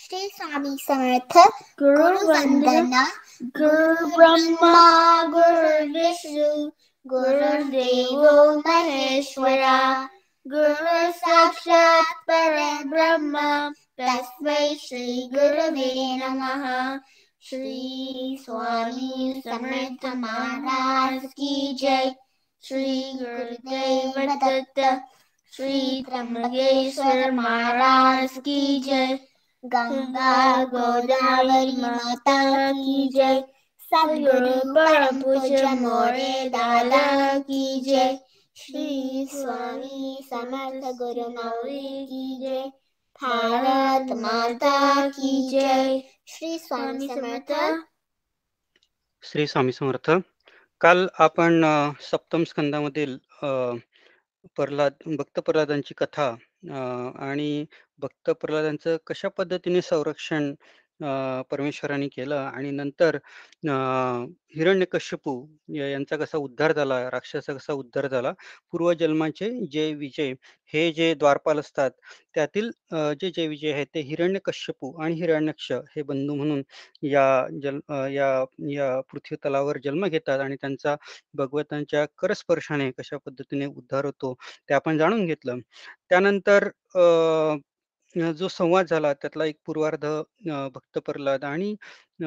श्री स्वामी समर्थ गुरु वंदना। गुरु ब्रह्मा गुरु विष्णु गुरुदेवो महेश्वरा। गुरु साक्षात् परब्रह्म तस्मै श्री गुरुवे नमः। श्री स्वामी समर्थ महाराज की जय। श्री गुरुदेव दत्त श्री त्र्यंबकेश्वर महाराज की जय। गंगा गोदावरी माता की जय। सद्गुरु परम मोरे दादा की जय। श्री स्वामी समर्थ गुरु मौली की जय। भारत माता की जय। श्री स्वामी समर्थ। श्री स्वामी समर्थ। काल आपण सप्तम स्कंदामधील प्रल्हाद, भक्त प्रल्हादांची कथा आणि भक्त प्रल्हादांचं कशा पद्धतीने संरक्षण परमेश्वराने केलं आणि नंतर अ, हिरण्यकश्यपू यांचा कसा उद्धार झाला राक्षसा कसा उद्धार झाला पूर्वजन्माचे जे विजय हे जे द्वारपाल असतात त्यातील जे जे जय विजय आहेत ते हिरण्यकश्यपू आणि हिरण्यक्ष हे बंधू म्हणून या जल या या पृथ्वी तलावर जन्म घेतात आणि त्यांचा भगवंतांच्या करस्पर्शाने कशा पद्धतीने उद्धार होतो ते आपण जाणून घेतलं. त्यानंतर अ, जो संवाद झाला त्यातला एक पूर्वार्ध अ, भक्त प्रल्हाद आणि अ,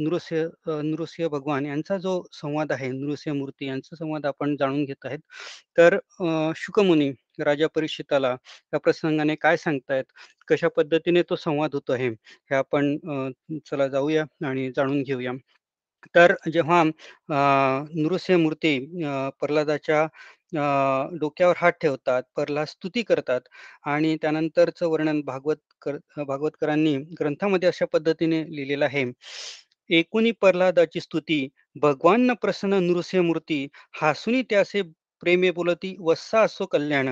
नृसिंह अ, नृसिंह भगवान यांचा जो संवाद आहे नृसिंह मूर्ती यांचा संवाद आपण जाणून घेत आहेत. तर अ, शुकमुनी राजा परीक्षिताला या प्रसंगाने काय सांगतायत? कशा पद्धतीने तो संवाद होतो आहे हे आपण अ, चला जाऊया आणि जाणून घेऊया. तर जेव्हा अ, नृसिंह मूर्ती अ, प्रल्हादाच्या अ, डोक्यावर हात ठेवतात परला स्तुती करतात आणि त्यानंतरचं वर्णन भागवत कर भागवतकरांनी ग्रंथामध्ये अशा पद्धतीने लिहिलेलं आहे. एकूणी प्रल्हादाची स्तुती भगवान प्रसन्न नृसिंह मूर्ती हासुनी त्यासे प्रेमे बोलती वस्सा असो कल्याण.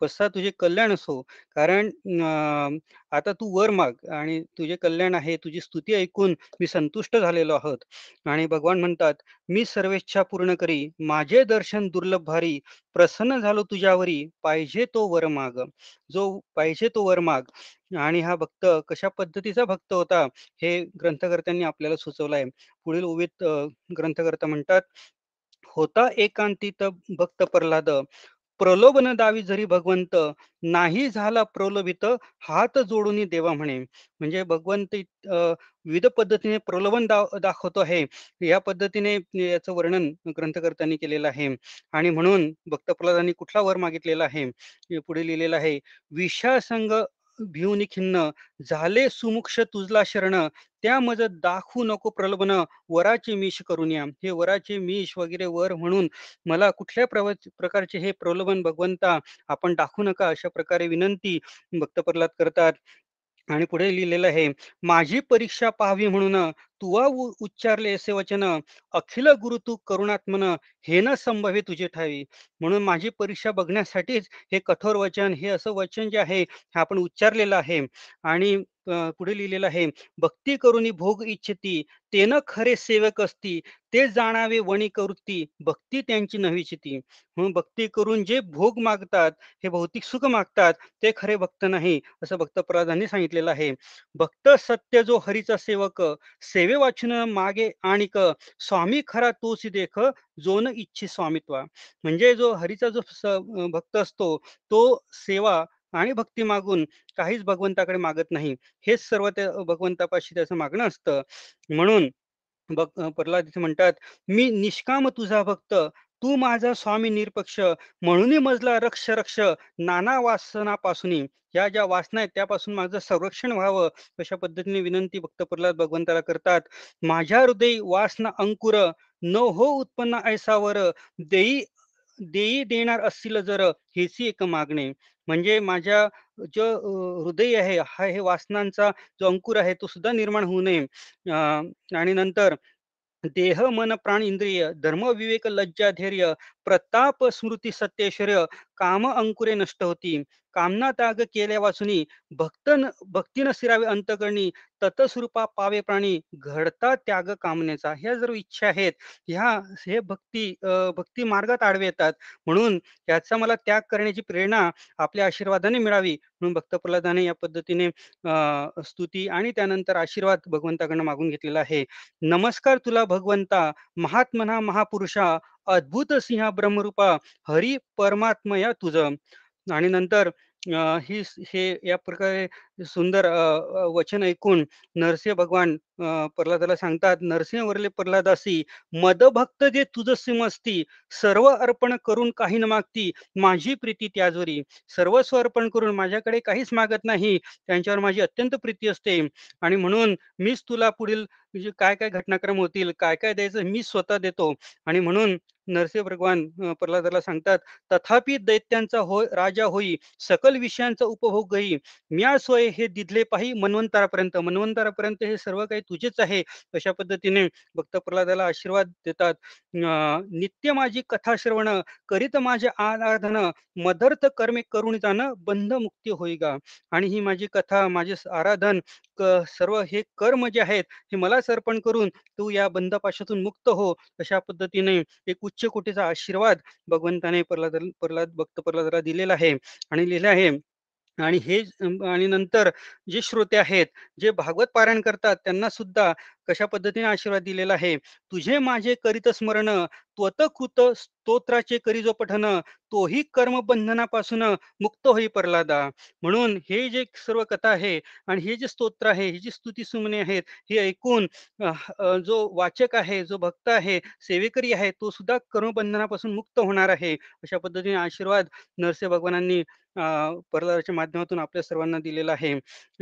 बसा तुझे कल्याण असो. कारण अं, आता तू वर माग आणि तुझे कल्याण आहे तुझी स्तुती ऐकून मी संतुष्ट झालेलो आहोत. आणि भगवान म्हणतात मी सर्वेच्छा पूर्ण करी माझे दर्शन दुर्लभ भारी प्रसन्न झालो तुझ्यावरी पाहिजे तो वर माग जो पाहिजे तो वर माग आणि हा भक्त कशा पद्धतीचा भक्त होता हे ग्रंथकर्त्यांनी आपल्याला सुचवलं आहे पुढील ओवीत ग्रंथकर्ता म्हणतात होता एकांतित भक्त प्रल्हाद प्रलोभन दावी जरी भगवंत नाही झाला प्रलोभित हात जोडून देवा म्हणे. म्हणजे भगवंत विविध पद्धतीने प्रलोभन दाव दाखवतो आहे. या पद्धतीने याचं वर्णन ग्रंथकर्त्यांनी केलेलं आहे. आणि म्हणून भक्त प्रल्हादांनी कुठला वर मागितलेला आहे? पुढे लिहिलेलं आहे विषासंग भिवून खिन्न. झाले सुमुक्ष तुझला शरण. त्या मज दाखवू नको प्रलोभन वराचे मीश करून या. हे वराचे मीश वगैरे वर म्हणून मला कुठल्या प्रव प्रकारचे हे प्रलोभन भगवंता आपण दाखवू नका अशा प्रकारे विनंती भक्त प्रल्हाद करतात. आणि पुढे लिहिलेलं आहे माझी परीक्षा पाहावी म्हणून तुवा उच्चारले असे वचन अखिल गुरु तू करुणात्मन हे न संभवे तुझे ठावी. म्हणून माझी परीक्षा बघण्यासाठीच हे कठोर वचन हे असं वचन जे आहे हे आपण उच्चारलेलं आहे. आणि पुढे लिहिलेलं आहे भक्ती करून भोग इच्छिती तेन खरे सेवक असती ते जाणावे वणी करुती भक्ती त्यांची नवीची म्हणून भक्ती करून जे भोग मागतात हे भौतिक सुख मागतात ते खरे भक्त नाही असं भक्त प्रल्हादांनी सांगितलेलं आहे. भक्त सत्य जो हरीचा सेवक सेवे वाचून मागे आणिक स्वामी खरा तोच देख जोन इच्छे इच्छी स्वामित्वा. म्हणजे जो हरीचा जो भक्त असतो तो सेवा आणि भक्ती मागून काहीच भगवंताकडे मागत नाही. हेच सर्व त्या भगवंतापाशी त्याचं मागणं असतं. म्हणून बघ प्रल्हाद इथे म्हणतात मी निष्काम तुझा भक्त तू माझा स्वामी निरपक्ष म्हणून मजला रक्ष रक्ष नाना वासनापासून या ज्या वासना आहेत त्यापासून माझं संरक्षण व्हावं. अशा पद्धतीने विनंती भक्त प्रल्हाद भगवंताला करतात. माझ्या हृदय वासना अंकुर न हो उत्पन्न ऐसावर देई देई देणार असतील जर हेची एक मागणे. म्हणजे माझ्या जो हृदय आहे हा हे वासनांचा जो अंकुर आहे तो सुद्धा निर्माण होऊ नये. अं, आणि नंतर देह मन प्राण इंद्रिय धर्म विवेक लज्जा धैर्य प्रताप स्मृती सत्यैश्वर्य काम अंकुरे नष्ट होती कामना त्याग केल्या वाचुनी भक्त भक्ती सिरावे अंतकरणी ततस्वरूपा पावे प्राणी घडता त्याग कामनेचा. ह्या जर इच्छा आहेत ह्या हे भक्ती भक्ती मार्गात आडवे येतात. म्हणून याचा मला त्याग करण्याची प्रेरणा आपल्या आशीर्वादाने मिळावी. म्हणून भक्त प्रल्हादाने या पद्धतीने स्तुती आणि त्यानंतर आशीर्वाद भगवंताकडनं मागून घेतलेला आहे. नमस्कार तुला भगवंता महात्मना महापुरुषा अद्भुत सिंह ब्रह्मरूपा हरी परमात्मया तुझं. आणि नंतर ही हे या प्रकारे सुंदर वचन ऐकून नरसिंह भगवान प्रल्हादाला सांगतात नरसिंह वरले प्रल्हादासी मदभक्त जे तुझं असती सर्व अर्पण करून काही न मागती माझी प्रीती त्याजवरी. सर्वस्व अर्पण करून माझ्याकडे काहीच मागत नाही त्यांच्यावर माझी अत्यंत प्रीती असते. आणि म्हणून मीच तुला पुढील काय काय घटनाक्रम होतील काय काय द्यायचं मी स्वतः देतो. आणि म्हणून नरसिंह भगवान प्रल्हादाला सांगतात तथापि दैत्यांचा होय राजा होई सकल विषयांचा उपभोग गई म्या सोय हे दिदले पाही मनवंतरापर्यंत. मनवंतरापर्यंत हे सर्व काही तुझेच आहे. अशा पद्धतीने भक्त प्रल्हादाला आशीर्वाद देतात. नित्य माझी कथा श्रवण करीत माझे आराधन मदर्थ कर्मे करून बंध मुक्ती होईगा. आणि ही माझी कथा माझे आराधन सर्व हे कर्म जे आहेत हे मला अर्पण करून तू या बंधपाशातून मुक्त हो. अशा पद्धतीने एक उच्च कोटीचा आशीर्वाद भगवंताने प्रल्हाद प्रल्हाद भक्त प्रल्हादाला दिलेला आहे. आणि लिहिले आहे आणि हे आणि नंतर जे श्रोते आहेत जे भागवत पारायण करतात त्यांना सुद्धा कशा पद्धतीने आशीर्वाद दिलेला आहे? तुझे माझे करीत स्मरण त्वत कृत स्तोत्राचे करी जो पठन तोही कर्मबंधनापासून मुक्त होई परलादा म्हणून हे जे सर्व कथा आहे आणि हे जे स्तोत्र आहे ही जी स्तुती सुमने आहेत हे ऐकून जो वाचक आहे जो भक्त आहे सेवेकरी आहे तो सुद्धा कर्मबंधनापासून मुक्त होणार आहे. अशा पद्धतीने आशीर्वाद नरसिंह भगवानांनी प्रल्हादाच्या माध्यमातून आपल्या सर्वांना दिलेला आहे.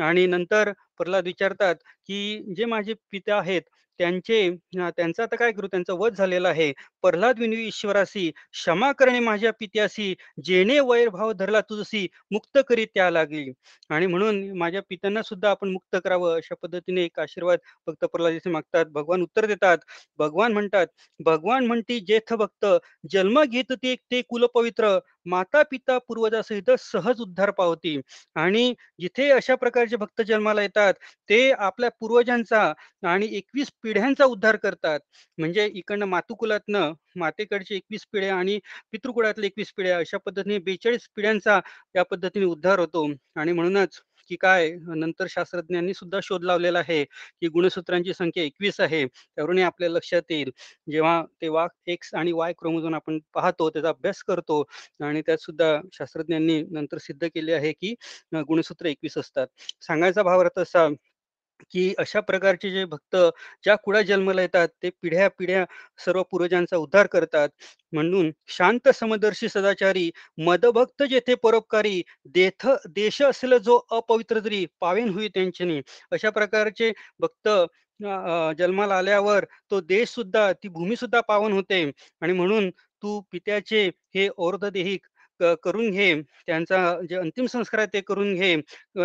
आणि नंतर प्रल्हाद विचारतात की जे माझे पिता आहेत त्यांचे त्यांचं आता काय करू? त्यांचा वध झालेला आहे. प्रल्हाद विनवी ईश्वरासी क्षमा करणे माझ्या पित्यासी जेणे वैरभाव धरला तुझसी मुक्त करी त्या लागली. आणि म्हणून माझ्या पित्यांना सुद्धा आपण मुक्त करावं अशा पद्धतीने एक आशीर्वाद भक्त प्रल्हाद मागतात. भगवान उत्तर देतात. भगवान म्हणतात भगवान म्हणती जेथ भक्त जन्म घेत ते ते कुलपवित्र माता पिता पूर्वजासहित सहज उद्धार पावती. आणि जिथे अशा प्रकारचे भक्त जन्माला येतात ते आपल्या पूर्वजांचा आणि एकवीस पिढ्यांचा उद्धार करतात. म्हणजे इकडनं मातुकुलातनं मातेकडचे एकवीस पिढ्या आणि पितृकुळातल्या एकवीस पिढ्या अशा पद्धतीने बेचाळीस पिढ्यांचा या पद्धतीने उद्धार होतो. आणि म्हणूनच की काय नंतर शास्त्रज्ञांनी सुद्धा शोध लावलेला आहे की गुणसूत्रांची संख्या एकवीस आहे त्यावरून आपल्या लक्षात येईल. जेव्हा तेव्हा एक्स आणि वाय क्रोमोझोन आपण पाहतो त्याचा अभ्यास करतो आणि त्यात सुद्धा शास्त्रज्ञांनी नंतर सिद्ध केले आहे की गुणसूत्र एकवीस असतात. सांगायचा भावार्थ असा की अशा प्रकारचे जे भक्त ज्या कुळा जन्माला येतात ते पिढ्या पिढ्या सर्व पूर्वजांचा उद्धार करतात. म्हणून शांत समदर्शी सदाचारी मदभक्त जेथे परोपकारी देथ देश असेल जो अपवित्र तरी पावेन होई त्यांच्यानी. अशा प्रकारचे भक्त जन्माला आल्यावर तो देश सुद्धा ती भूमी सुद्धा पावन होते. आणि म्हणून तू पित्याचे हे देहिक करून घे त्यांचा जे अंतिम संस्कार आहे ते करून घे.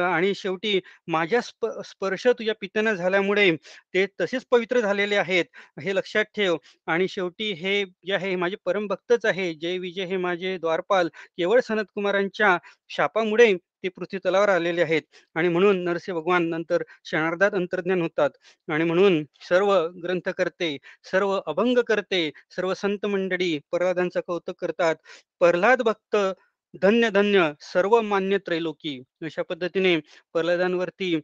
आणि शेवटी माझ्या स्प स्पर्श तुझ्या पित्यानं झाल्यामुळे ते तसेच पवित्र झालेले आहेत हे लक्षात ठेव. आणि शेवटी हे जे आहे माझे परमभक्तच आहे. जय विजय हे माझे द्वारपाल केवळ सनत कुमारांच्या शापामुळे ते पृथ्वी तलावर आलेले आहेत. आणि म्हणून नरसिंह भगवान नंतर क्षणार्धात अंतर्ज्ञान होतात. आणि म्हणून सर्व ग्रंथ करते सर्व अभंग करते सर्व संत मंडळी प्रल्हादांचं कौतुक करतात. प्रल्हाद भक्त धन्य धन्य सर्व मान्य त्रैलोकी. अशा पद्धतीने प्रल्हादांवरती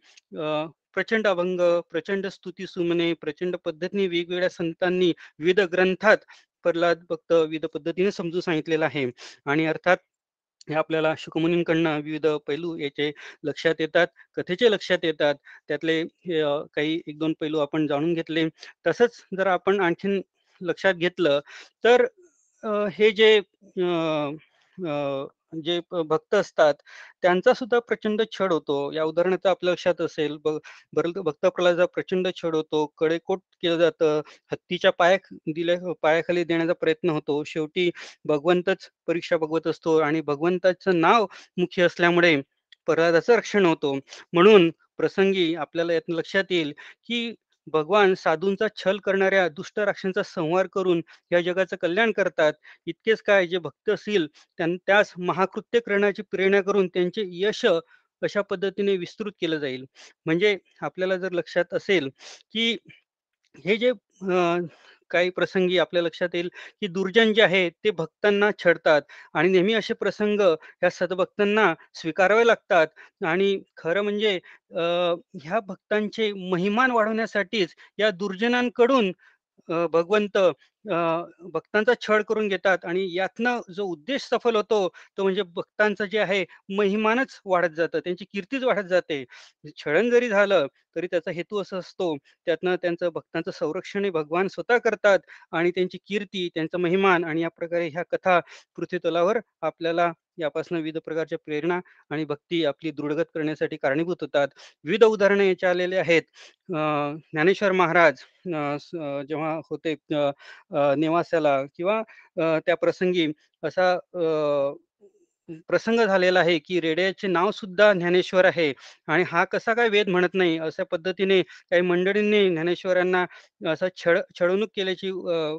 प्रचंड अभंग प्रचंड स्तुती सुमने प्रचंड पद्धतीने वेगवेगळ्या संतांनी विविध ग्रंथात प्रल्हाद भक्त विविध पद्धतीने समजून सांगितलेला आहे. आणि अर्थात हे आपल्याला शुकमुनींकडनं विविध पैलू याचे लक्षात येतात कथेचे लक्षात येतात. त्यातले काही एक दोन पैलू आपण जाणून घेतले. तसंच जर आपण आणखीन लक्षात घेतलं तर हे जे जे भक्त असतात त्यांचा सुद्धा प्रचंड छळ होतो. या उदाहरणार्थ आपल्या लक्षात असेल भक्त प्रल्हादचा प्रचंड छळ होतो. कडेकोट केलं जातं. हत्तीच्या पाया दिल्या पायाखाली देण्याचा प्रयत्न होतो. शेवटी भगवंतच परीक्षा बघवत असतो आणि भगवंताचं नाव मुख्य असल्यामुळे प्रल्हादाचं रक्षण होतो. म्हणून प्रसंगी आपल्याला यातून लक्षात येईल की भगवान साधूंचा छल करणाऱ्या दुष्ट राक्षांचा संहार करून या जगाचं कल्याण करतात. इतकेच काय जे भक्त असतील त्यां त्यास महाकृत्य करण्याची प्रेरणा करून त्यांचे यश अशा पद्धतीने विस्तृत केलं जाईल. म्हणजे आपल्याला जर लक्षात असेल की हे जे काही प्रसंगी आपल्या लक्षात येईल की दुर्जन जे आहे ते भक्तांना छडतात आणि नेहमी असे प्रसंग या सदभक्तांना स्वीकारावे लागतात. आणि खरं म्हणजे ह्या भक्तांचे महिमान वाढवण्यासाठीच या दुर्जनांकडून भगवंत भक्तांचा छळ करून घेतात आणि यातनं जो उद्देश सफल होतो तो म्हणजे भक्तांचं जे आहे महिमानच वाढत जातं त्यांची कीर्तीच वाढत जाते. छळण जरी झालं तरी त्याचा हेतू असा असतो त्यातनं त्यांचं भक्तांचं संरक्षण भगवान स्वतः करतात आणि त्यांची कीर्ती त्यांचा महिमान आणि या प्रकारे ह्या कथा पृथ्वीतलावर आपल्याला यापासून विविध प्रकारच्या प्रेरणा आणि भक्ती आपली दृढगत करण्यासाठी कारणीभूत होतात. विविध उदाहरणे याच्या आलेले आहेत. ज्ञानेश्वर महाराज जेव्हा होते नेवास्याला किंवा त्या प्रसंगी असा प्रसंग झालेला आहे की रेड्याचे नाव सुद्धा ज्ञानेश्वर आहे. आणि हा कसा काय वेद म्हणत नाही? अशा पद्धतीने काही मंडळींनी ज्ञानेश्वरांना असा छळ छळवणूक केल्याची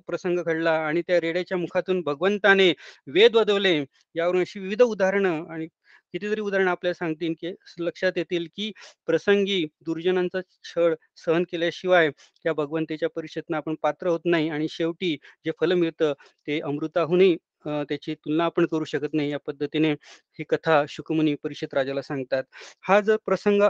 प्रसंग घडला आणि त्या रेड्याच्या मुखातून भगवंताने वेद वदवले. यावरून अशी विविध उदाहरणं आणि कितीतरी उदाहरणं आपल्याला सांगतील की लक्षात येतील की प्रसंगी दुर्जनांचा छळ सहन केल्याशिवाय त्या भगवंतेच्या परिषदेनं आपण पात्र होत नाही आणि शेवटी जे फल मिळतं ते अमृताहूनही त्याची तुलना आपण करू शकत नाही या पद्धतीने ही कथा शुकमुनी परिषद राजाला सांगतात. हा जर प्रसंग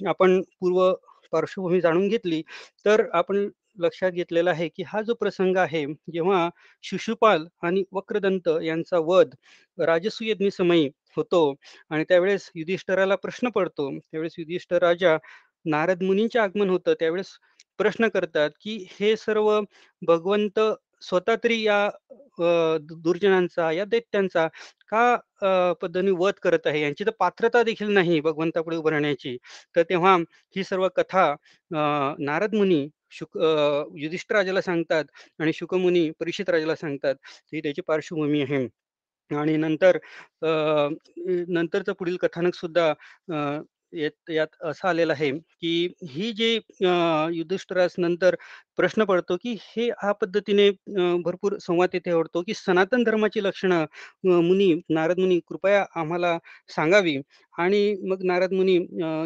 आपण पूर्व पार्श्वभूमी जाणून घेतली तर आपण लक्षात घेतलेला आहे की हा जो प्रसंग आहे जेव्हा शिशुपाल आणि वक्रदंत यांचा वध राजसूयज्ञ समयी होतो आणि त्यावेळेस युधिष्ठराला प्रश्न पडतो त्यावेळेस युधिष्ठर राजा नारद मुनींचे आगमन होतं त्यावेळेस प्रश्न करतात की हे सर्व भगवंत स्वतः तरी या दुर्जनांचा या दैत्यांचा का पद्धतीने वध करत आहे? यांची तर पात्रता देखील नाही भगवंतापुढे उभं राहण्याची. तर तेव्हा ही सर्व कथा नारद मुनी शुक युधिष्ठ राजाला सांगतात आणि शुकमुनी परीक्षित राजाला सांगतात ही त्याची पार्श्वभूमी आहे. आणि नंतर नंतरचं पुढील कथानक सुद्धा यात यात असं आलेलं आहे की ही जे युधिष्ठिरास नंतर प्रश्न पडतो की हे ह्या पद्धतीने भरपूर संवाद येथे आवडतो की सनातन धर्माची लक्षणं मुनी नारद मुनी कृपया आम्हाला सांगावी. आणि मग नारद मुनी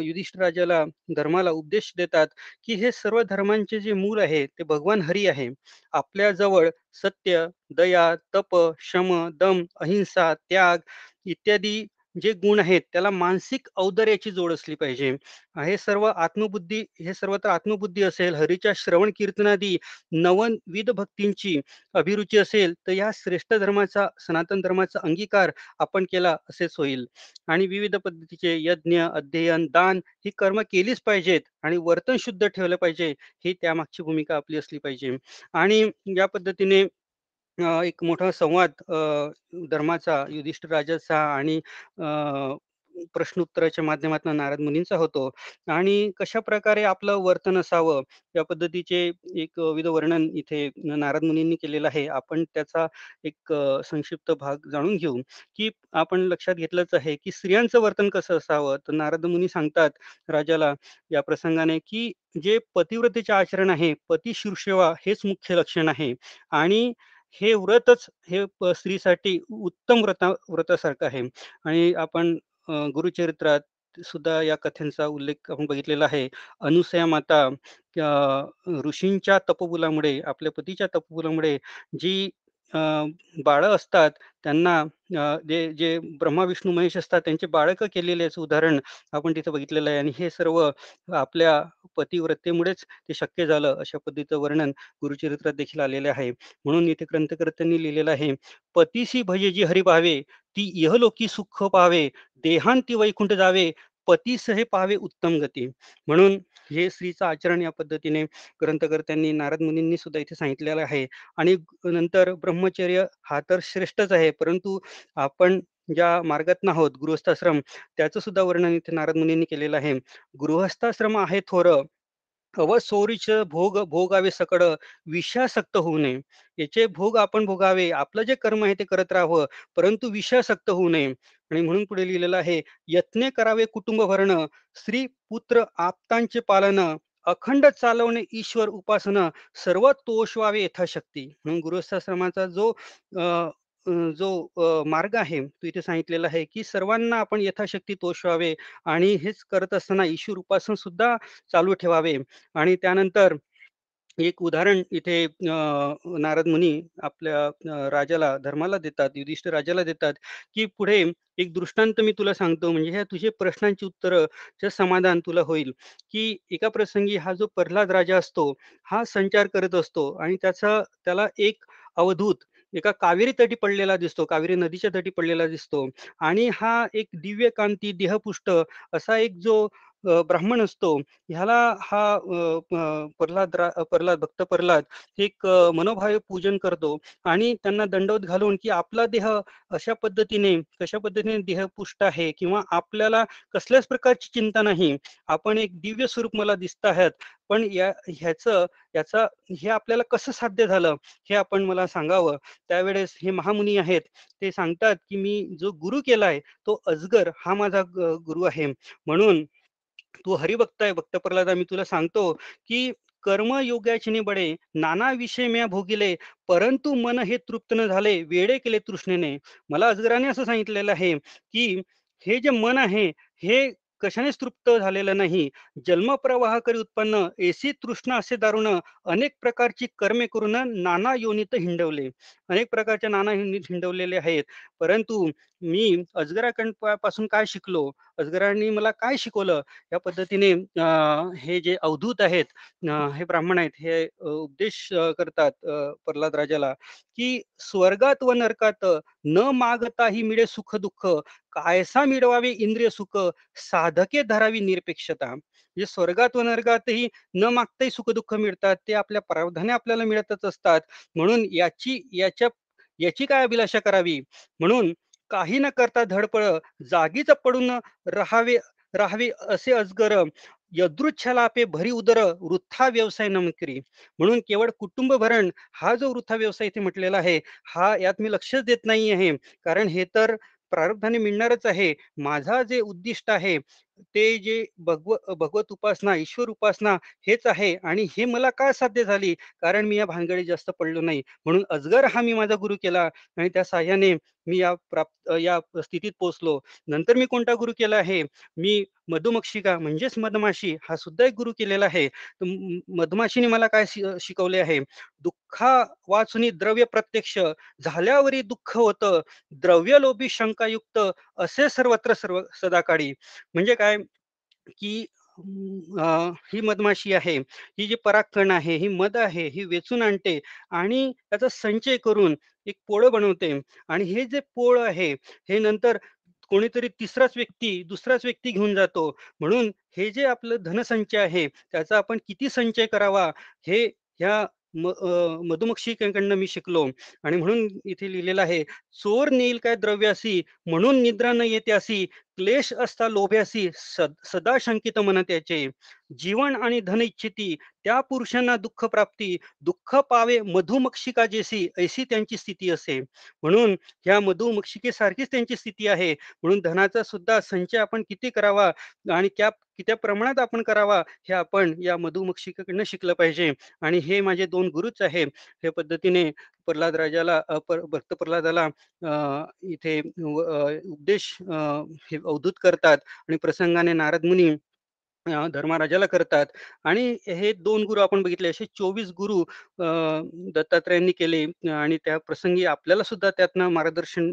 युधिष्ठराजाला धर्माला उपदेश देतात की हे सर्व धर्मांचे जे मूल आहे ते भगवान हरी आहे. आपल्या जवळ सत्य दया तप शम दम अहिंसा त्याग इत्यादी जे गुण आहेत त्याला मानसिक औदर्याची जोड असली पाहिजे. हे सर्व आत्मबुद्धी हे सर्व तर आत्मबुद्धी असेल हरीच्या श्रवण कीर्तनादी नवनविध भक्तींची अभिरुची असेल तर या श्रेष्ठ धर्माचा सनातन धर्माचा अंगीकार आपण केला असेच होईल. आणि विविध पद्धतीचे यज्ञ अध्ययन दान ही कर्म केलीच पाहिजेत आणि वर्तन शुद्ध ठेवलं पाहिजे ही त्यामागची भूमिका आपली असली पाहिजे. आणि या पद्धतीने एक मोठा संवाद धर्माचा युधिष्ठिर राजाचा आणि प्रश्नोत्तराच्या माध्यमातून नारद मुनींचा होतो. आणि कशा प्रकारे आपलं वर्तन असावं या पद्धतीचे एक विविध वर्णन इथे नारद मुनींनी केलेलं आहे. आपण त्याचा एक संक्षिप्त भाग जाणून घेऊ की आपण लक्षात घेतलंच आहे की स्त्रियांचं वर्तन कसं असावं? तर नारद मुनी सांगतात राजाला या प्रसंगाने की जे पतिव्रतेचे आचरण आहे पती शीर्षेवा हेच मुख्य लक्षण आहे. आणि हे व्रतच हे स्त्रीसाठी उत्तम व्रता व्रतासारखं आहे. आणि आपण गुरुचरित्रात सुद्धा या कथेंचा उल्लेख आपण बघितलेला आहे. अनुसया माता ऋषींच्या तपबुलामुळे आपल्या पतीच्या तपबुलामुळे जी बाळं असतात त्यांना जे जे ब्रह्मा विष्णू महेश असतात त्यांचे बाळकं केलेले उदाहरण आपण तिथे बघितलेलं आहे. आणि हे सर्व आपल्या पतिव्रतेमुळेच ते शक्य झालं अशा पद्धतीचं वर्णन गुरुचरित्रात देखील आलेले आहे. म्हणून इथे ग्रंथकर्त्यांनी लिहिलेलं आहे पतीशी भजे जी हरी पाहावे ती इहलोकी सुख पाहावे देहांती वैकुंठ जावे पतीस हे पाहावे उत्तम गती. म्हणून हे स्त्रीचं आचरण या पद्धतीने ग्रंथकर्त्यांनी नारद मुनींनी सुद्धा इथे सांगितलेलं आहे. आणि नंतर ब्रह्मचर्य हा तर श्रेष्ठच आहे परंतु आपण ज्या मार्गात आहोत गृहस्थाश्रम त्याचं सुद्धा वर्णन इथे नारद मुनींनी केलेलं आहे. गृहस्थाश्रम आहे थोरं अवसोरीच भोग भोगावे सकड विषासक्त होऊ नये. याचे भोग आपण भोगावे आपलं जे कर्म आहे ते करत राहावं परंतु विषासक्त होऊ नये. आणि म्हणून पुढे लिहिलेलं आहे यत्ने करावे कुटुंब भरणं स्त्री पुत्र आपतांचे पालन अखंड चालवणे ईश्वर उपासना सर्व तोष व्हावे यथाशक्ती. म्हणून गृहस्थाश्रमाचा जो जो मार्ग आहे तो इथे सांगितलेला आहे की सर्वांना आपण यथाशक्ती तोष व्हावे आणि हेच करत असताना ईश्वर उपासन सुद्धा चालू ठेवावे. आणि त्यानंतर एक उदाहरण इथे नारद मुनी आपल्या राजाला धर्माला देतात युधिष्ठ राजाला देतात की पुढे एक दृष्टांत मी तुला सांगतो. म्हणजे ह्या तुझे प्रश्नांची उत्तर समाधान तुला होईल की एका प्रसंगी हा जो प्रल्हाद राजा असतो हा संचार करत असतो आणि त्याचा त्याला एक अवधूत एका कावेरी तटी पडलेला दिसतो कावेरी नदीच्या तटी पडलेला दिसतो. आणि हा एक दिव्य कांती देहपुष्ट असा एक जो ब्राह्मण असतो. ह्याला हा प्रल्हाद प्रल्हाद भक्त प्रल्हाद एक मनोभावे पूजन करतो आणि त्यांना दंडवत घालून की आपला देह अशा पद्धतीने कशा पद्धतीने देह पुष्ट आहे किंवा आपल्याला कसल्याच प्रकारची चिंता नाही. आपण एक दिव्य स्वरूप मला दिसत आहेत. पण या ह्याचं याचा हे आपल्याला कसं साध्य झालं हे आपण मला सांगावं. त्यावेळेस हे महामुनी आहेत. ते सांगतात की मी जो गुरु केलाय तो अजगर हा माझा गुरु आहे. म्हणून तू हरिभक्त आहे भक्त प्रल्हादा मी तुला सांगतो की कर्म योगाची बडे नाना विषय म्या भोगिले परंतु मन हे तृप्त न झाले वेडे केले तृष्णेने. मला अजगराने असं सांगितलेलं आहे की हे जे मन आहे हे कशानेच तृप्त झालेलं नाही? जन्मप्रवाह करी उत्पन्न एसी तृष्ण असे दारुण अनेक प्रकारची कर्मे करून नाना योनीत हिंडवले. अनेक प्रकारच्या नाना योनीत हिंडवलेले आहेत. परंतु मी अजगराकडपासून काय शिकलो? अजगरांनी मला काय शिकवलं? या पद्धतीने हे जे अवधूत आहेत हे ब्राह्मण आहेत हे उपदेश करतात प्रल्हाद राजाला की स्वर्गात व नरकात न मागताही मिळे सुख दुःख कायसा मिळवावे इंद्रिय सुख साधके धरावी निरपेक्षता. म्हणजे स्वर्गात व नर्गातही न मागताही सुख दुःख मिळतात ते आपल्या प्रावधाने आपल्याला मिळतच असतात. म्हणून याची याच्या याची काय अभिलाषा करावी? म्हणून काही न करता धडपड जागीच पडून राहावे राहावे असे अजगर यदृच्छलापे भरी उदर वृथा व्यवसाय नमकरी म्हणून केवळ कुटुंब भरण हा जो वृथा व्यवसाय इथे म्हटलेला आहे हा यात मी लक्षच देत नाही आहे कारण हे तर प्रारब्धाने मिळणारच आहे. माझा जे उद्दिष्ट आहे ते जे भगव भगवत उपासना ईश्वर उपासना हेच आहे आणि हे मला का साध्य झाली? कारण मी या भानगडी जास्त पडलो नाही. म्हणून अजगर हा मी माझा गुरु केला आणि त्या साह्याने मी या प्राप्त या स्थितीत पोहोचलो. नंतर मी कोणता गुरु केला आहे? मी मधुमक्षिका म्हणजेच मधमाशी हा सुद्धा एक गुरु केलेला आहे. मधमाशीने मला काय शिकवले आहे? दुःखा वाचून द्रव्य प्रत्यक्ष. झाल्यावरही दुःख होतं. द्रव्य लोभी शंकायुक्त. असे सर्वत्र सर्व सदाकाळी. म्हणजे काय? की ही मधमाशी आहे ही जी परागकण आहे ही मध आहे ही वेचून आणते आणि त्याचा संचय करून एक पोळं बनवते आणि हे जे पोळ आहे हे नंतर कोणीतरी तिसराच व्यक्ती दुसराच व्यक्ती घेऊन जातो. म्हणून हे जे आपलं धनसंचय आहे त्याचा आपण किती संचय करावा? हे ह्या मधुमक्षीकडनं मी शिकलो आणि म्हणून इथे लिहिलेलं आहे चोर नेईल काय द्रव्यासी म्हणून निद्रा न येते असी क्लेश असता लोभ्यासी सदा शंकित मन त्याचे जीवन आणि धन इच्छिती त्या पुरुषांना दुःख प्राप्ती दुःख पावे मधुमक्षिका जेसी ऐशी त्यांची स्थिती असे. म्हणून ह्या मधुमक्षिकेसारखीच त्यांची स्थिती आहे. म्हणून धनाचा सुद्धा संचय आपण किती करावा आणि त्या कित्या प्रमाणात आपण करावा हे आपण या मधुमक्षिकेकडनं शिकलं पाहिजे. आणि हे माझे दोन गुरुच आहे. हे पद्धतीने प्रल्हाद राजाला भक्त प्रल्हादाला इथे उपदेश हे अवधूत करतात आणि प्रसंगाने नारद मुनी धर्मराजाला करतात. आणि हे दोन गुरु आपण बघितले असे चोवीस गुरु दत्तात्रयांनी केले आणि त्या प्रसंगी आपल्याला सुद्धा त्यातनं मार्गदर्शन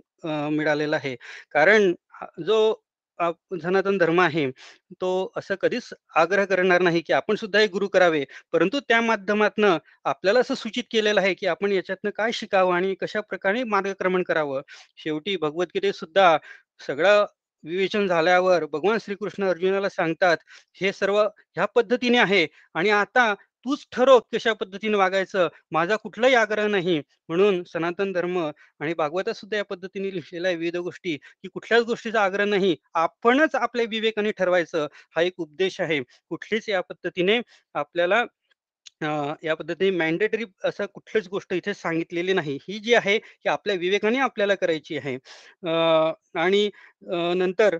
मिळालेलं आहे. कारण जो सनातन धर्म आहे. तो असं कधीच आग्रह करणार नाही की आपण सुद्धा एक गुरु करावे. परंतु त्या माध्यमातनं आपल्याला असं सूचित केलेलं आहे की आपण याच्यातनं काय शिकावं आणि कशा प्रकारे मार्गक्रमण करावं. शेवटी भगवद्गीतेत सुद्धा सगळं विवेचन झाल्यावर भगवान श्रीकृष्ण अर्जुनाला सांगतात हे सर्व ह्या पद्धतीने आहे आणि आता तूच ठरव कशा पद्धतीने वागायचं. माझा कुठलाही आग्रह नाही. म्हणून सनातन धर्म आणि भागवतात सुद्धा या पद्धतीने लिहिलेल्या आहे विविध गोष्टी की कुठल्याच गोष्टीचा आग्रह नाही. आपणच आपल्या विवेकाने ठरवायचं. हा एक उपदेश आहे. कुठलीच या पद्धतीने आपल्याला या पद्धतीने मॅन्डेटरी असं कुठलीच गोष्ट इथे सांगितलेली नाही. ही जी आहे ही आपल्या विवेकाने आपल्याला करायची आहे. आणि नंतर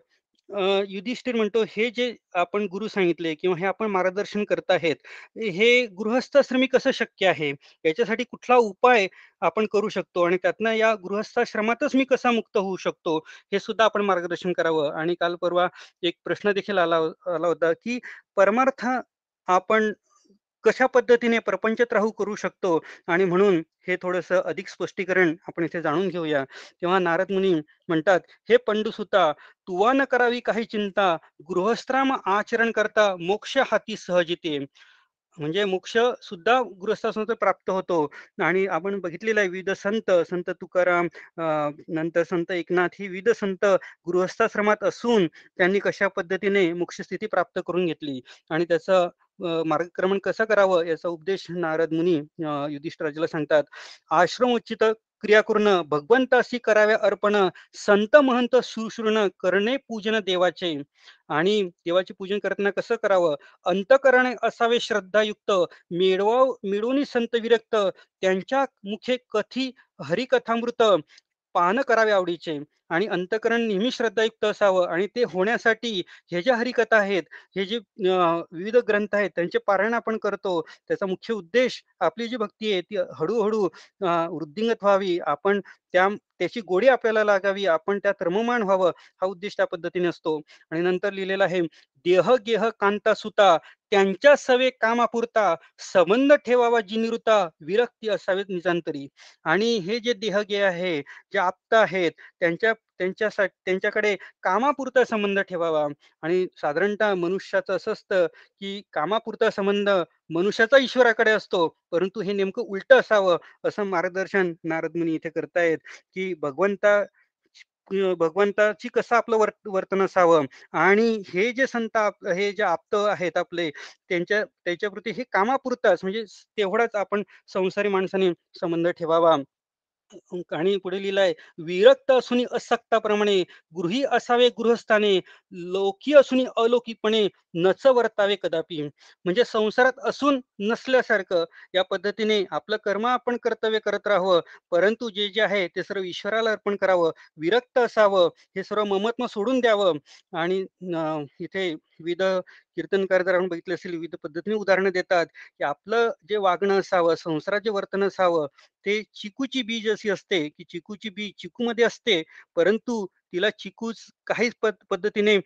युधिष्ठिर म्हणतो, "हे जे आपण गुरु सांगितले किंवा हे आपण मार्गदर्शन करत आहेत, हे गृहस्थाश्रमी कसं शक्य आहे? याच्यासाठी कुठला उपाय आपण करू शकतो आणि त्यातनं या गृहस्थाश्रमातच मी कसा मुक्त होऊ शकतो?" हे सुद्धा आपण मार्गदर्शन करावं. आणि काल परवा एक प्रश्न देखील आला आला होता, की परमार्थ आपण कशा पद्धतीने प्रपंचत्राहू करू शकतो आणि म्हणून हे थोडंसं अधिक स्पष्टीकरण आपण इथे जाणून घेऊया. तेव्हा नारद मुनी म्हणतात, "हे पंडुसुता, तुवा न करावी काही चिंता, गृहस्थ्राम आचरण करता मोक्ष हाती सहज येते." म्हणजे मोक्ष सुद्धा गृहस्थाश्रमातून प्राप्त होतो आणि आपण बघितलेलं आहे विविध संत, संत तुकाराम नंतर संत एकनाथ ही विविध संत गृहस्थाश्रमात असून त्यांनी कशा पद्धतीने मोक्षस्थिती प्राप्त करून घेतली आणि त्याचं मार्गक्रमण कसं करावं याचा उपदेश नारद मुनी अ, सांगतात. आश्रम उचित क्रिया करून भगवंतासी कराव्या अर्पण, संत महंत सुश्रुण करणे पूजन देवाचे आणि देवाचे पूजन करताना कसं करावं? अंतकरण असावे श्रद्धायुक्त, मिळवाव मिळवणी संत विरक्त, त्यांच्या मुखे कथी हरिकथामृत, पान करावे आवडीचे आणि अंतःकरण नेहमी श्रद्धायुक्त असावं आणि ते होण्यासाठी हे ज्या हरिकथा आहेत, हे जे विविध ग्रंथ आहेत, त्यांचे पारायण आपण करतो. त्याचा मुख्य उद्देश आपली जी भक्ती आहे, ती हळूहळू वृद्धिंगत व्हावी. आपण त्या त्याची गोडी आपल्याला लागावी. आपण त्यात रममाण व्हावं, हा उद्देश त्या पद्धतीने असतो. आणि नंतर लिहिलेला आहे, "देह गेह कांता सुता, त्यांच्या सवे कामापुरता, संबंध ठेवावा जिनिरुता विरक्ती असावेत निजांतरी." आणि हे जे देहगेह आहे, जे आप्त आहेत, त्यांच्या त्यांच्यासाठी त्यांच्याकडे कामापुरता संबंध ठेवावा आणि साधारणतः मनुष्याचं असं असतं, की कामापुरता संबंध मनुष्याचा ईश्वराकडे असतो, परंतु हे नेमकं उलटं असावं, असं मार्गदर्शन नारद मुनी इथे करतायत, की भगवंता भगवंताची कसं आपलं वर्त वर्तन असावं आणि हे जे संत आप हे जे आप्त आहेत आपले, त्यांच्या त्याच्याप्रती हे कामापुरताच म्हणजे तेवढाच आपण संसारी माणसाने संबंध ठेवावा. आणि पुढे लिहिलंय, "विरक्त असूनी असक्ताप्रमाणे, गृही असावे गृहस्थाने, लौकी असून अलौकिकपणे, नच वर्तावे कदापि." म्हणजे संसारात असून नसल्यासारखं या पद्धतीने आपलं कर्म आपण कर्तव्य करत राहावं, परंतु जे जे आहे ते सर्व ईश्वराला अर्पण करावं, विरक्त असावं, हे सर्व ममत्व सोडून द्यावं आणि इथे विविध कीर्तनकार जर आपण बघितले असेल, विविध पद्धतीने उदाहरणं देतात, की आपलं जे वागणं असावं, संसाराचे वर्तन असावं, ते चिकूची बीज अशी असते, की चिकूची बी चिकूमध्ये असते, परंतु तिला चिकूच काहीच पद पद्धतीने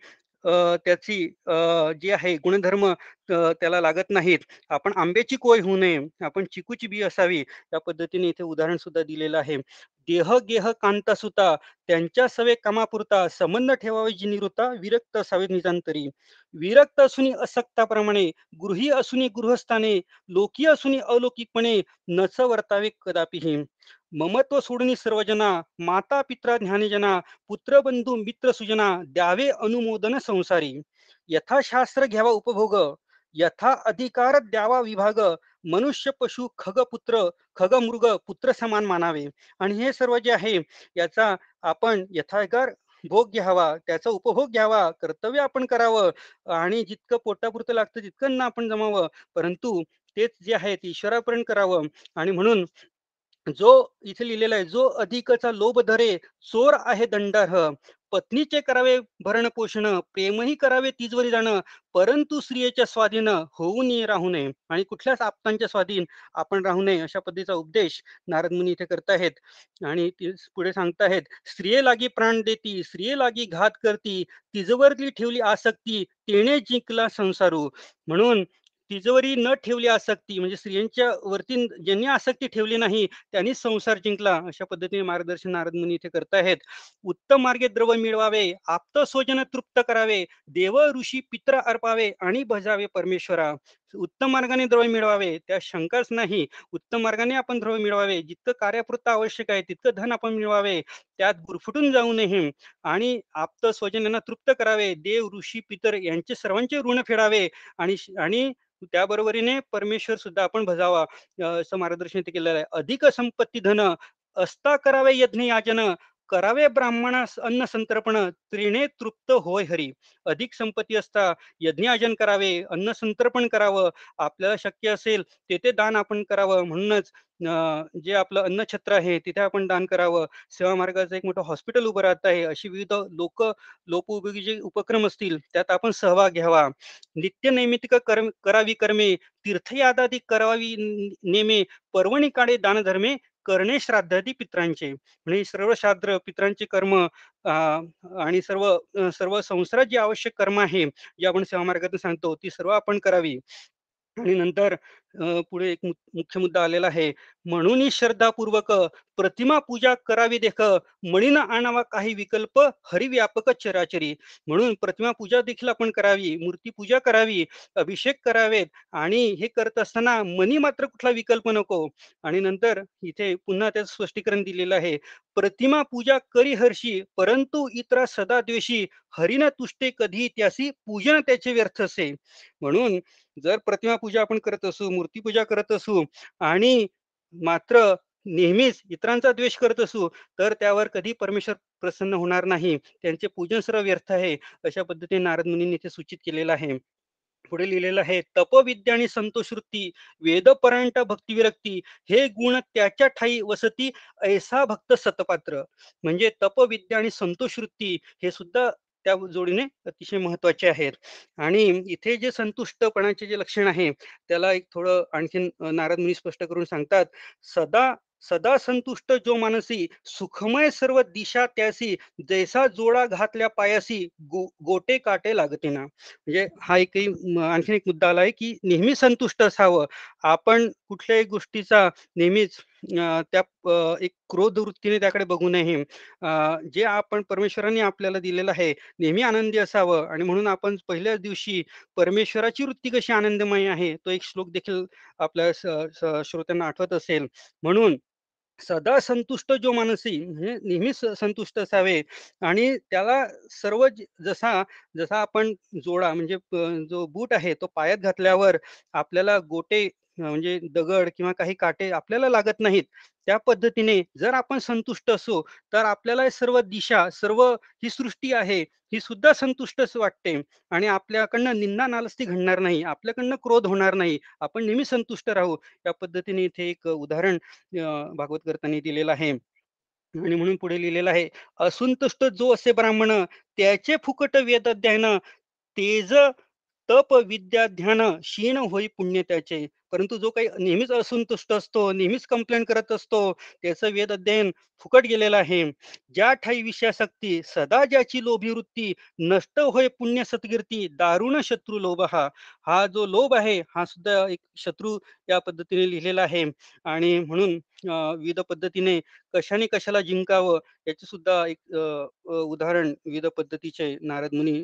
त्याची अ, जी आहे गुणधर्म त्याला लागत नाहीत. आपण आंब्याची कोय होऊ नये, आपण चिकूची बी असावी, या पद्धतीने इथे उदाहरण सुद्धा दिलेलं आहे. देह गेह कांता सुता, त्यांच्या सवे कामापुरता, संबंध ठेवावे निरुता विरक्त असावे निजांतरी. विरक्त असुनी असक्ताप्रमाणे, गृही असुनी गृहस्थाने, लोकी असुनी अलौकिकपणे, नच वर्तावे कदापिही. ममत्व सोडणी सर्वजना, माता पित्रा ज्ञानीजना, पुत्र बंधू मित्र सुजना, द्यावे अनुमोदन संसारी. यथाशास्त्र घ्यावा उपभोग, यथा अधिकार द्यावा विभाग, मनुष्य पशु खग पुत्र खग मृग पुत्र समान मानावे. आणि हे सर्व जे आहे याचा आपण यथागार भोग घ्यावा, त्याचा उपभोग घ्यावा, कर्तव्य आपण करावं आणि जितकं पोटापुरतं लागतं तितकं ना आपण जमावं. परंतु तेच जे आहे ते ईश्वरापर्यंत करावं आणि म्हणून जो इथे लिहिलेला आहे, "जो अधिकचा लोभ धरे, चोर आहे दंडार्ह. पत्नीचे करावे भरण पोषण, प्रेमही करावे तिजवरी जाणं, परंतु स्त्रियेच्या स्वाधीन होऊ नये राहू नये." आणि कुठल्याच आप्तांच्या स्वाधीन आपण राहू नये, अशा पद्धतीचा उपदेश नारद मुनी इथे करताहेत. आणि पुढे सांगताहेत, "स्त्रिये लागी प्राण देती, स्त्रिये लागी घात करती, तिजवरली ठेवली आसक्ती, तिने जिंकला संसारू." म्हणून तिजोरी न ठेवली आसक्ती म्हणजे स्त्रियांच्या वरती ज्यांनी आसक्ती ठेवली नाही त्यांनी संसार जिंकला अशा पद्धतीने मार्गदर्शन नारद मुनी इथे करताहेत उत्तम मार्गे द्रव मिळवावे आप्त स्वजन तृप्त करावे देव ऋषी पित्र अर्पावे आणि भजावे परमेश्वरा. उत्तम मार्गाने द्रव्य मिळवावे त्या शंकाच नाही. उत्तम मार्गाने आपण द्रव्य मिळवावे जितकं कार्यापुरतं आवश्यक आहे तितकं धन आपण मिळवावे त्यात गुरफुटून जाऊ नये आणि आप्त स्वजनांना तृप्त करावे. देव ऋषी पितर यांचे सर्वांचे ऋण फेडावे आणि आणि त्याबरोबरीने परमेश्वर सुद्धा आपण भजावा. असं मार्गदर्शन केलेलं आहे. अधिक संपत्ती धन असता करावे यज्ञ याजन करावे ब्राह्मणास अन्न संतर्पण त्रिणे तृप्त होय हरी. अधिक संपत्ती असता यज्ञाजन करावे अन्न संतर्पण करावं. आपल्याला शक्य असेल तेथे दान आपण करावं. म्हणूनच जे आपलं अन्नछत्र आहे तिथे आपण दान करावं. सेवा मार्गाचं एक मोठं हॉस्पिटल उभं राहत आहे. अशी विविध लोक लोकोपयोगी जे उपक्रम असतील त्यात आपण सहभाग घ्यावा. नित्य नैमित्तिक कर्म करावी कर्मे तीर्थयादादी करावी नेमे पर्वणी काळे दानधर्मे करणे श्राद्धादी पित्रांचे. म्हणजे सर्व श्राद्ध पित्रांचे कर्म आणि सर्व सर्व संसारात जे आवश्यक कर्म आहे जे आपण सेवा मार्गातून सांगतो ती सर्व आपण करावी. आणि नंतर पुढे एक मुख्य मुद्दा आलेला आहे. म्हणून श्रद्धापूर्वक प्रतिमा पूजा करावी देख मणीन आणावा काही विकल्प हरिव्यापक चराचरी. म्हणून प्रतिमा पूजा देखील आपण करावी मूर्ती पूजा करावी अभिषेक करावेत आणि हे करत असताना मनी मात्र कुठला विकल्प नको. आणि नंतर इथे पुन्हा त्याचं स्पष्टीकरण दिलेलं आहे. प्रतिमा पूजा करी हर्षी परंतु इतरा सदा द्वेषी हरिन तुष्टे कधी त्यासी पूजन त्याचे व्यर्थ असे. म्हणून जर प्रतिमा पूजा आपण करत असू मूर्तीपूजा करत असू आणि मात्र नेहमीच इतरांचा द्वेष करत असू तर त्यावर कधी परमेश्वर प्रसन्न होणार नाही. त्यांचे पूजन सर्व व्यर्थ आहे अशा पद्धतीने नारद मुनींनी इथे सूचित केलेलं आहे. पुढे लिहिलेलं आहे तपविद्या आणि संतोष वृत्ती वेदपरायण भक्ती विरक्ती हे गुण त्याच्या ठाई वसती ऐसा भक्त सतपात्र. म्हणजे तपविद्या आणि संतोष वृत्ती हे सुद्धा त्या जोडीने अतिशय महत्त्वाचे आहेत. आणि इथे जे संतुष्टपणाचे जे लक्षण आहे त्याला एक थोडं आणखीन नारद मुनी स्पष्ट करून सांगतात सदा सदा संतुष्ट जो मानसी सुखमय सर्व दिशा त्यासी जैसा जोडा घातल्या पायासी गो गोटे काटे लागते ना. म्हणजे हा एक आणखीन एक मुद्दा आला आहे की नेहमी संतुष्ट असावं. आपण कुठल्याही गोष्टीचा नेहमीच त्या एक क्रोध वृत्तीने त्याकडे बघू नये जे आपण परमेश्वरांनी आपल्याला दिलेलं आहे नेहमी आनंदी असावं. आणि म्हणून आपण पहिल्याच दिवशी परमेश्वराची वृत्ती कशी आनंदमय आहे तो एक श्लोक देखील आपल्या श्रोत्यांना आठवत असेल. म्हणून सदा संतुष्ट जो मानसी म्हणजे नेहमीच संतुष्ट असावे. आणि त्याला सर्व जसा जसा आपण जोडा म्हणजे जो बूट आहे तो पायात घातल्यावर आपल्याला गोटे म्हणजे दगड किंवा काही काटे आपल्याला लागत नाहीत. त्या पद्धतीने जर आपण संतुष्ट असो तर आपल्याला सर्व दिशा सर्व ही सृष्टी आहे ही सुद्धा संतुष्टच वाटते. आणि आपल्याकडनं निंदा नालस्ती घडणार नाही आपल्याकडनं क्रोध होणार नाही. आपण नेहमी संतुष्ट राहू. या पद्धतीने इथे एक उदाहरण भागवत करताना दिलेलं आहे. आणि म्हणून पुढे लिहिलेलं आहे असंतुष्ट जो असे ब्राह्मण त्याचे फुकट वेद अध्ययन तेज तप विद्या ध्यान क्षीण होई पुण्य त्याचे परंतु जो काही नेहमीच असंतुष्ट असतो नेहमीच कंप्लेंट करत असतो त्याचं वेद अध्ययन फुकट गेलेलं आहे. ज्या ठाई विषयाशक्ती सदा ज्याची लोभी वृत्ती नष्ट होय पुण्य सत्कीर्ती दारुण शत्रू लोभ हा हा जो लोभ आहे हा सुद्धा एक शत्रू या पद्धतीने लिहिलेला आहे. आणि म्हणून विविध पद्धतीने कशाने कशाला जिंकावं याचे सुद्धा एक उदाहरण विविध पद्धतीचे नारद मुनी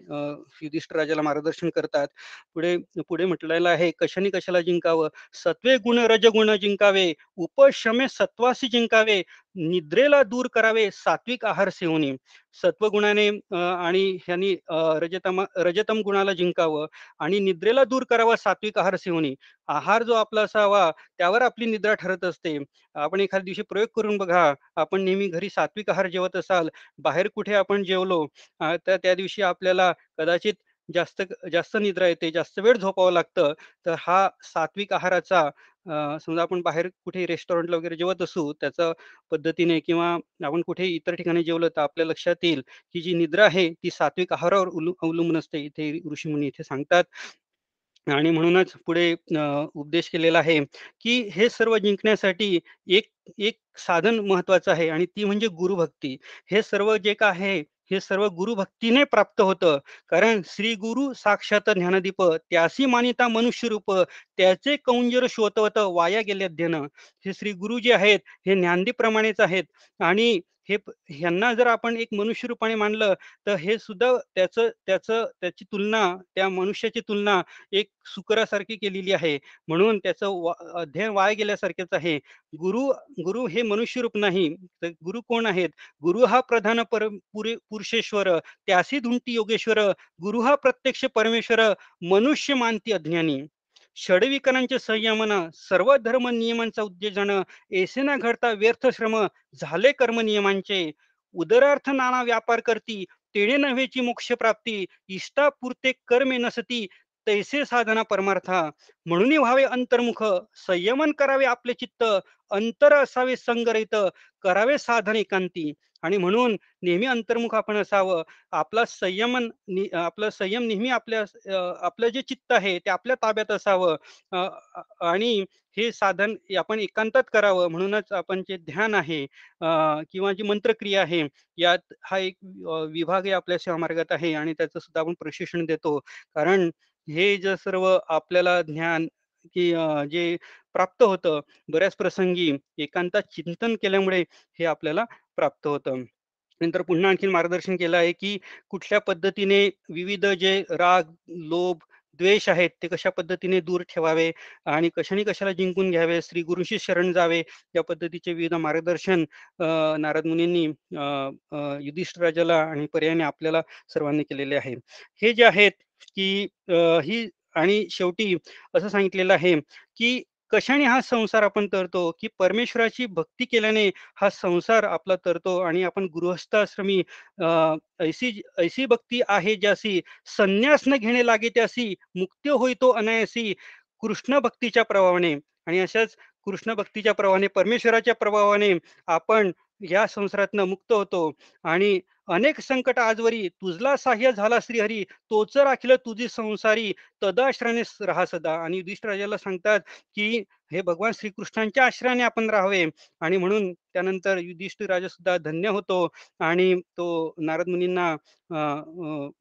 युधिष्ठ राजाला मार्गदर्शन करतात. पुढे पुढे म्हटलेलं आहे कशाने कशाला जिंकावं? सत्वे गुण रजगुण जिंकावे उपशमे सत्वासी जिंकावे निद्रेला दूर करावे सात्विक आहार सेवनी सत्वगुणाने आणि ह्यांनी रजतम रजतम गुणाला जिंकावं आणि निद्रेला दूर करावा सात्विक आहार सेवनी आहार जो आपला असावा त्यावर आपली निद्रा ठरत असते. आपण एखाद्या दिवशी प्रयोग करून बघा आपण नेहमी घरी सात्विक आहार जेवत असाल बाहेर कुठे आपण जेवलो तर त्या दिवशी आपल्याला कदाचित जास्त जास्त निद्रा येते जास्त वेळ झोपावं लागतं तर हा सात्विक आहाराचा समजा आपण बाहेर कुठे रेस्टॉरंटला वगैरे जेवत असू त्याचा पद्धतीने किंवा आपण कुठे इतर ठिकाणी जेवलं तर आपल्या लक्षात येईल की जी निद्रा आहे ती सात्विक आहारावर अवलंबून असते इथे ऋषीमुनी इथे सांगतात. आणि म्हणूनच पुढे उपदेश केलेला आहे की हे सर्व जिंकण्यासाठी एक एक साधन महत्वाचं आहे आणि ती म्हणजे गुरुभक्ती. हे सर्व जे काय आहे हे सर्व गुरुभक्तीने प्राप्त होतं. कारण श्री गुरु साक्षात ज्ञानदीप त्यासी मानिता मनुष्य रूप त्याचे कौंजर शोधवत वाया गेले अध्ययन. हे श्री गुरु जे आहेत हे ज्ञानदीप प्रमाणेच आहेत. आणि हे ह्यांना जर आपण एक मनुष्य रूपाने मानलं तर हे सुद्धा त्याचं त्याचं त्याची तुलना त्या मनुष्याची तुलना एक सुकरासारखी केलेली आहे. म्हणून त्याचं अध्ययन वाया गेल्यासारखेच आहे. गुरु गुरु हे मनुष्य रूप नाही तर गुरु कोण आहेत? गुरु हा प्रधान पर पुरे पुरुषेश्वर त्यासी धुंटी योगेश्वर गुरु हा प्रत्यक्ष परमेश्वर मनुष्य मानती अज्ञानी. षडविकारांचे संयमन सर्व धर्म नियमांचा उद्देजन ऐसे घडता व्यर्थ श्रम झाले कर्म नियमांचे. उदरार्थ नाना व्यापार करती तेणे नव्हेची मोक्ष प्राप्ती इष्टापुरते कर्मे नसती तैसे साधना परमार्था. म्हणून व्हावे अंतर्मुख संयमन करावे आपले चित्त अंतर असावे संगरित करावे साधन एकांती आणि म्हणून नेहमी अंतर्मुख आपण असावं. आपला संयमन आपलं संयम नेहमी आपल्या आपलं जे चित्त आहे ते आपल्या ताब्यात असावं. आणि हे साधन आपण एकांतात करावं म्हणूनच आपण जे ध्यान आहे किंवा जी मंत्रक्रिया आहे यात हा एक विभाग आपल्या सेवा मार्गात आहे आणि त्याचं सुद्धा आपण प्रशिक्षण देतो. कारण हे जे सर्व आपल्याला ज्ञान की जे प्राप्त होतं बऱ्याच प्रसंगी एकांतात चिंतन केल्यामुळे हे आपल्याला प्राप्त होतं. नंतर पुन्हा आणखी मार्गदर्शन केलं आहे की कुठल्या पद्धतीने विविध जे राग लोभ द्वेष आहेत ते कशा पद्धतीने दूर ठेवावे आणि कशाने कशाला जिंकून घ्यावे श्री गुरुशी शरण जावे या पद्धतीचे विविध मार्गदर्शन नारद मुनींनी युधिष्ठराजाला आणि पर्यायाने आपल्याला सर्वांनी केलेले आहे. हे जे आहेत की ही आणि शेवटी असं सांगितलेलं आहे की कशाने हा संसार आपण तरतो? की परमेश्वराची भक्ती केल्याने हा संसार आपला तरतो आणि आपण गृहस्थाश्रमी ऐसी ऐसी भक्ती आहे ज्यासी संन्यास न घेणे लागे त्यासी मुक्ती होईतो अनायसी कृष्ण भक्तीच्या प्रभावाने. आणि अशाच कृष्ण भक्तीच्या प्रभावाने परमेश्वराच्या प्रभावाने आपण या संसारातनं मुक्त होतो. आणि अनेक संकट आजवरी तुझला सहाय्य झाला श्रीहरी तोच राखील तुझी संसारी तदाश्रयाने राहा सदा. आणि युधिष्ठराजाला सांगतात की हे भगवान श्रीकृष्णांच्या आश्रयाने आपण राहावे. आणि म्हणून त्यानंतर युधिष्ठिर राजा सुद्धा धन्य होतो आणि तो नारद मुनींना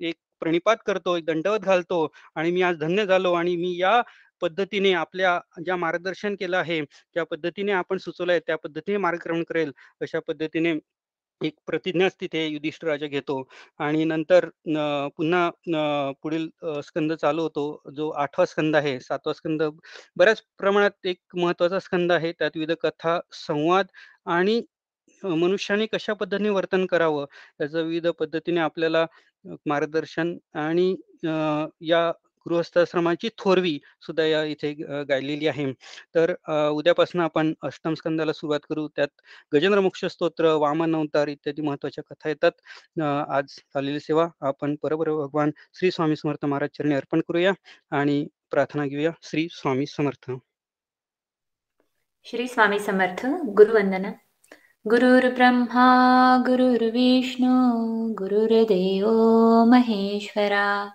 एक प्रणिपात करतो एक दंडवत घालतो आणि मी आज धन्य झालो आणि मी या पद्धतीने आपल्या ज्या मार्गदर्शन केलं आहे ज्या पद्धतीने आपण सुचवलंय त्या पद्धतीने मार्गक्रमण करेल अशा पद्धतीने एक प्रतिज्ञाच तिथे युधिष्ठ राजा घेतो आणि नंतर पुन्हा पुढील स्कंद चालू होतो. जो आठवा स्कंद आहे सातवा स्कंद बऱ्याच प्रमाणात एक महत्त्वाचा स्कंद आहे. त्यात विविध कथा संवाद आणि मनुष्याने कशा पद्धतीने वर्तन करावं याचं विविध पद्धतीने आपल्याला मार्गदर्शन आणि या गृहस्थाश्रमाची थोरवी सुद्धा या इथे गायलेली आहे. तर उद्यापासून आपण अष्टम स्कंदाला सुरुवात करू. त्यात गजेंद्र मोक्ष स्तोत्र वामन अवतार इत्यादी महत्त्वाच्या कथा येतात. आज झालेली सेवा आपण परबर भगवान श्री स्वामी समर्थ महाराज चरणी अर्पण करूया आणि प्रार्थना घेऊया. श्री स्वामी समर्थ. श्री स्वामी समर्थ गुरुवंदना. गुरुर्ब्रह्मा गुरुर्विष्णू गुरुर्देव महेश्वरा.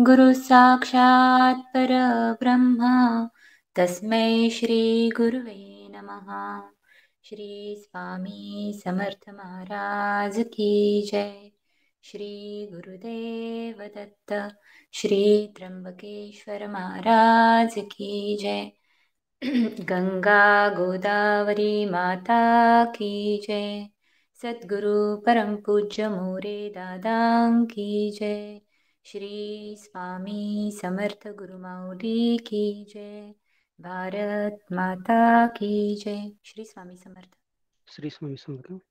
गुरु साक्षात् परब्रह्मा। तस्मै श्री गुरुवे नमः। श्री स्वामी समर्थ महाराज की जय। श्री गुरुदेव दत्त। श्री त्र्यंबकेश्वर महाराज की जय। गंगा गोदावरी माता की जय। सद्गुरु परम पूज्य मोरे दादा की जय श्री स्वामी समर्थ गुरुमाऊली की जय। भारत माता की जय। श्री स्वामी समर्थ। श्री स्वामी समर्थ।